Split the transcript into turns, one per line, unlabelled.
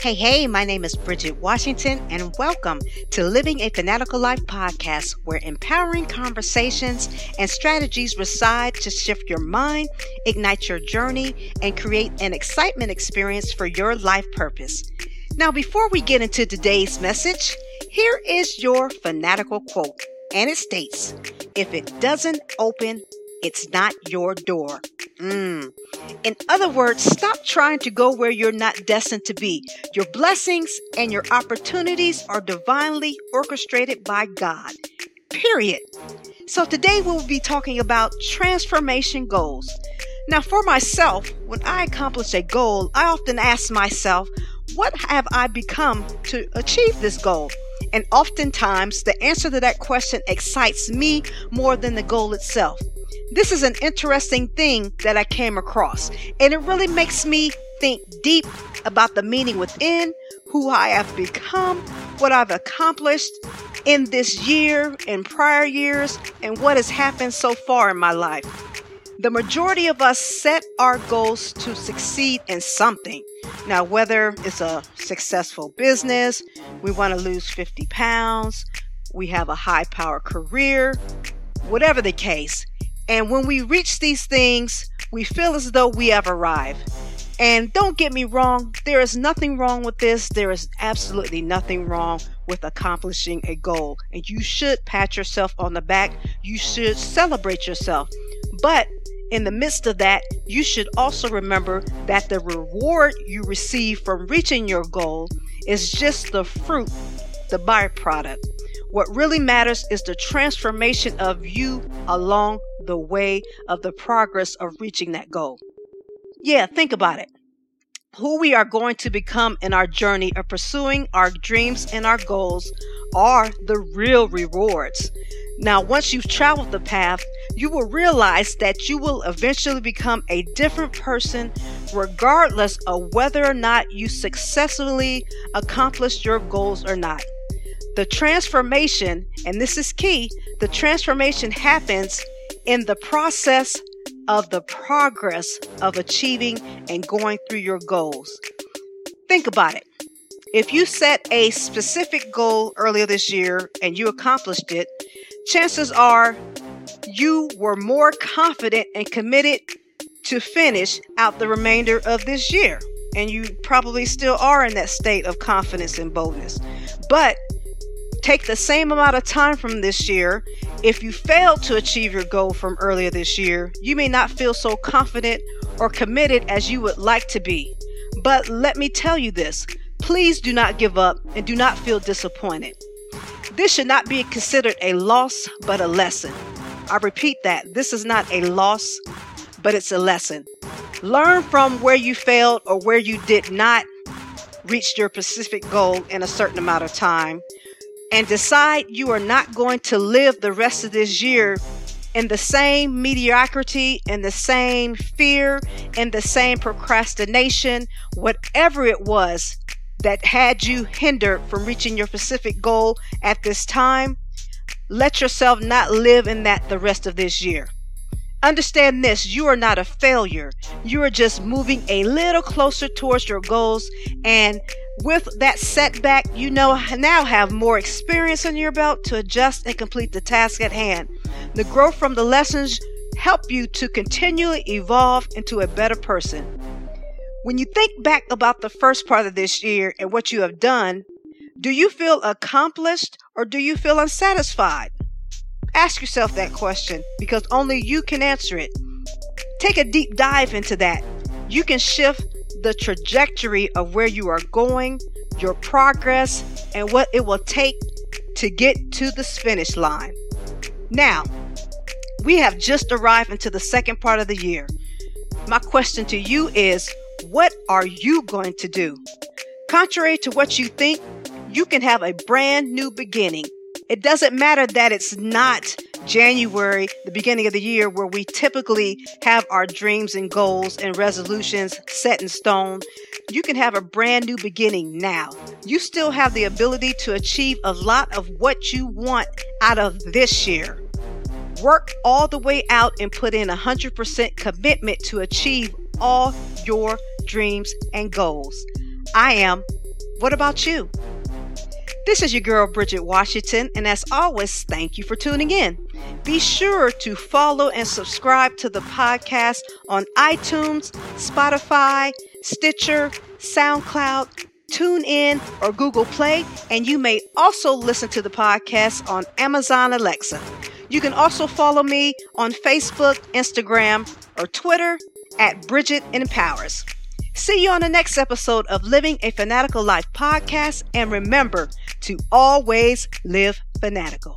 Hey, hey, my name is Bridget Washington, and welcome to Living a Fanatical Life podcast, where empowering conversations and strategies reside to shift your mind, ignite your journey, and create an excitement experience for your life purpose. Now, before we get into today's message, here is your fanatical quote, and it states If it doesn't open, it's not your door. Mm. In other words, stop trying to go where you're not destined to be. Your blessings and your opportunities are divinely orchestrated by God. Period. So today we'll be talking about transformation goals. Now, for myself, when I accomplish a goal, I often ask myself, what have I become to achieve this goal? And oftentimes, the answer to that question excites me more than the goal itself. This is an interesting thing that I came across, and it really makes me think deep about the meaning within, who I have become, what I've accomplished in this year and prior years, and what has happened so far in my life. The majority of us set our goals to succeed in something. Now, whether it's a successful business, we want to lose 50 pounds, we have a high power career, whatever the case, and when we reach these things, we feel as though we have arrived. And don't get me wrong, there is nothing wrong with this. There is absolutely nothing wrong with accomplishing a goal. And you should pat yourself on the back. You should celebrate yourself. But in the midst of that, you should also remember that the reward you receive from reaching your goal is just the fruit, the byproduct. What really matters is the transformation of you along the way of the progress of reaching that goal. Yeah, think about it. Who we are going to become in our journey of pursuing our dreams and our goals are the real rewards. Now, once you've traveled the path, you will realize that you will eventually become a different person regardless of whether or not you successfully accomplished your goals or not. The transformation, and this is key, the transformation happens in the process of the progress of achieving and going through your goals. Think about it. If you set a specific goal earlier this year and you accomplished it, chances are you were more confident and committed to finish out the remainder of this year. And you probably still are in that state of confidence and boldness. But take the same amount of time from this year. If you fail to achieve your goal from earlier this year, you may not feel so confident or committed as you would like to be. But let me tell you this please do not give up and do not feel disappointed. This should not be considered a loss, but a lesson. I repeat that this is not a loss, but it's a lesson. Learn from where you failed or where you did not reach your specific goal in a certain amount of time and decide you are not going to live the rest of this year in the same mediocrity and the same fear and the same procrastination, whatever it was that had you hindered from reaching your specific goal at this time, let yourself not live in that the rest of this year. Understand this you are not a failure. You are just moving a little closer towards your goals and with that setback, you know now have more experience in your belt to adjust and complete the task at hand. The growth from the lessons help you to continually evolve into a better person. When you think back about the first part of this year and what you have done, do you feel accomplished or do you feel unsatisfied? Ask yourself that question because only you can answer it. Take a deep dive into that. You can shift the trajectory of where you are going, your progress, and what it will take to get to this finish line. Now, we have just arrived into the second part of the year. My question to you is what are you going to do? Contrary to what you think, you can have a brand new beginning. It doesn't matter that it's not January, the beginning of the year, where we typically have our dreams and goals and resolutions set in stone, you can have a brand new beginning now. You still have the ability to achieve a lot of what you want out of this year. Work all the way out and put in 100% commitment to achieve all your dreams, and goals. I am. What about you? This is your girl, Bridget Washington, and as always, thank you for tuning in. Be sure to follow and subscribe to the podcast on iTunes, Spotify, Stitcher, SoundCloud, TuneIn, or Google Play, and you may also listen to the podcast on Amazon Alexa. You can also follow me on Facebook, Instagram, or Twitter at Bridget Empowers. See you on the next episode of Living a Fanatical Life podcast, and remember to always live fanatical.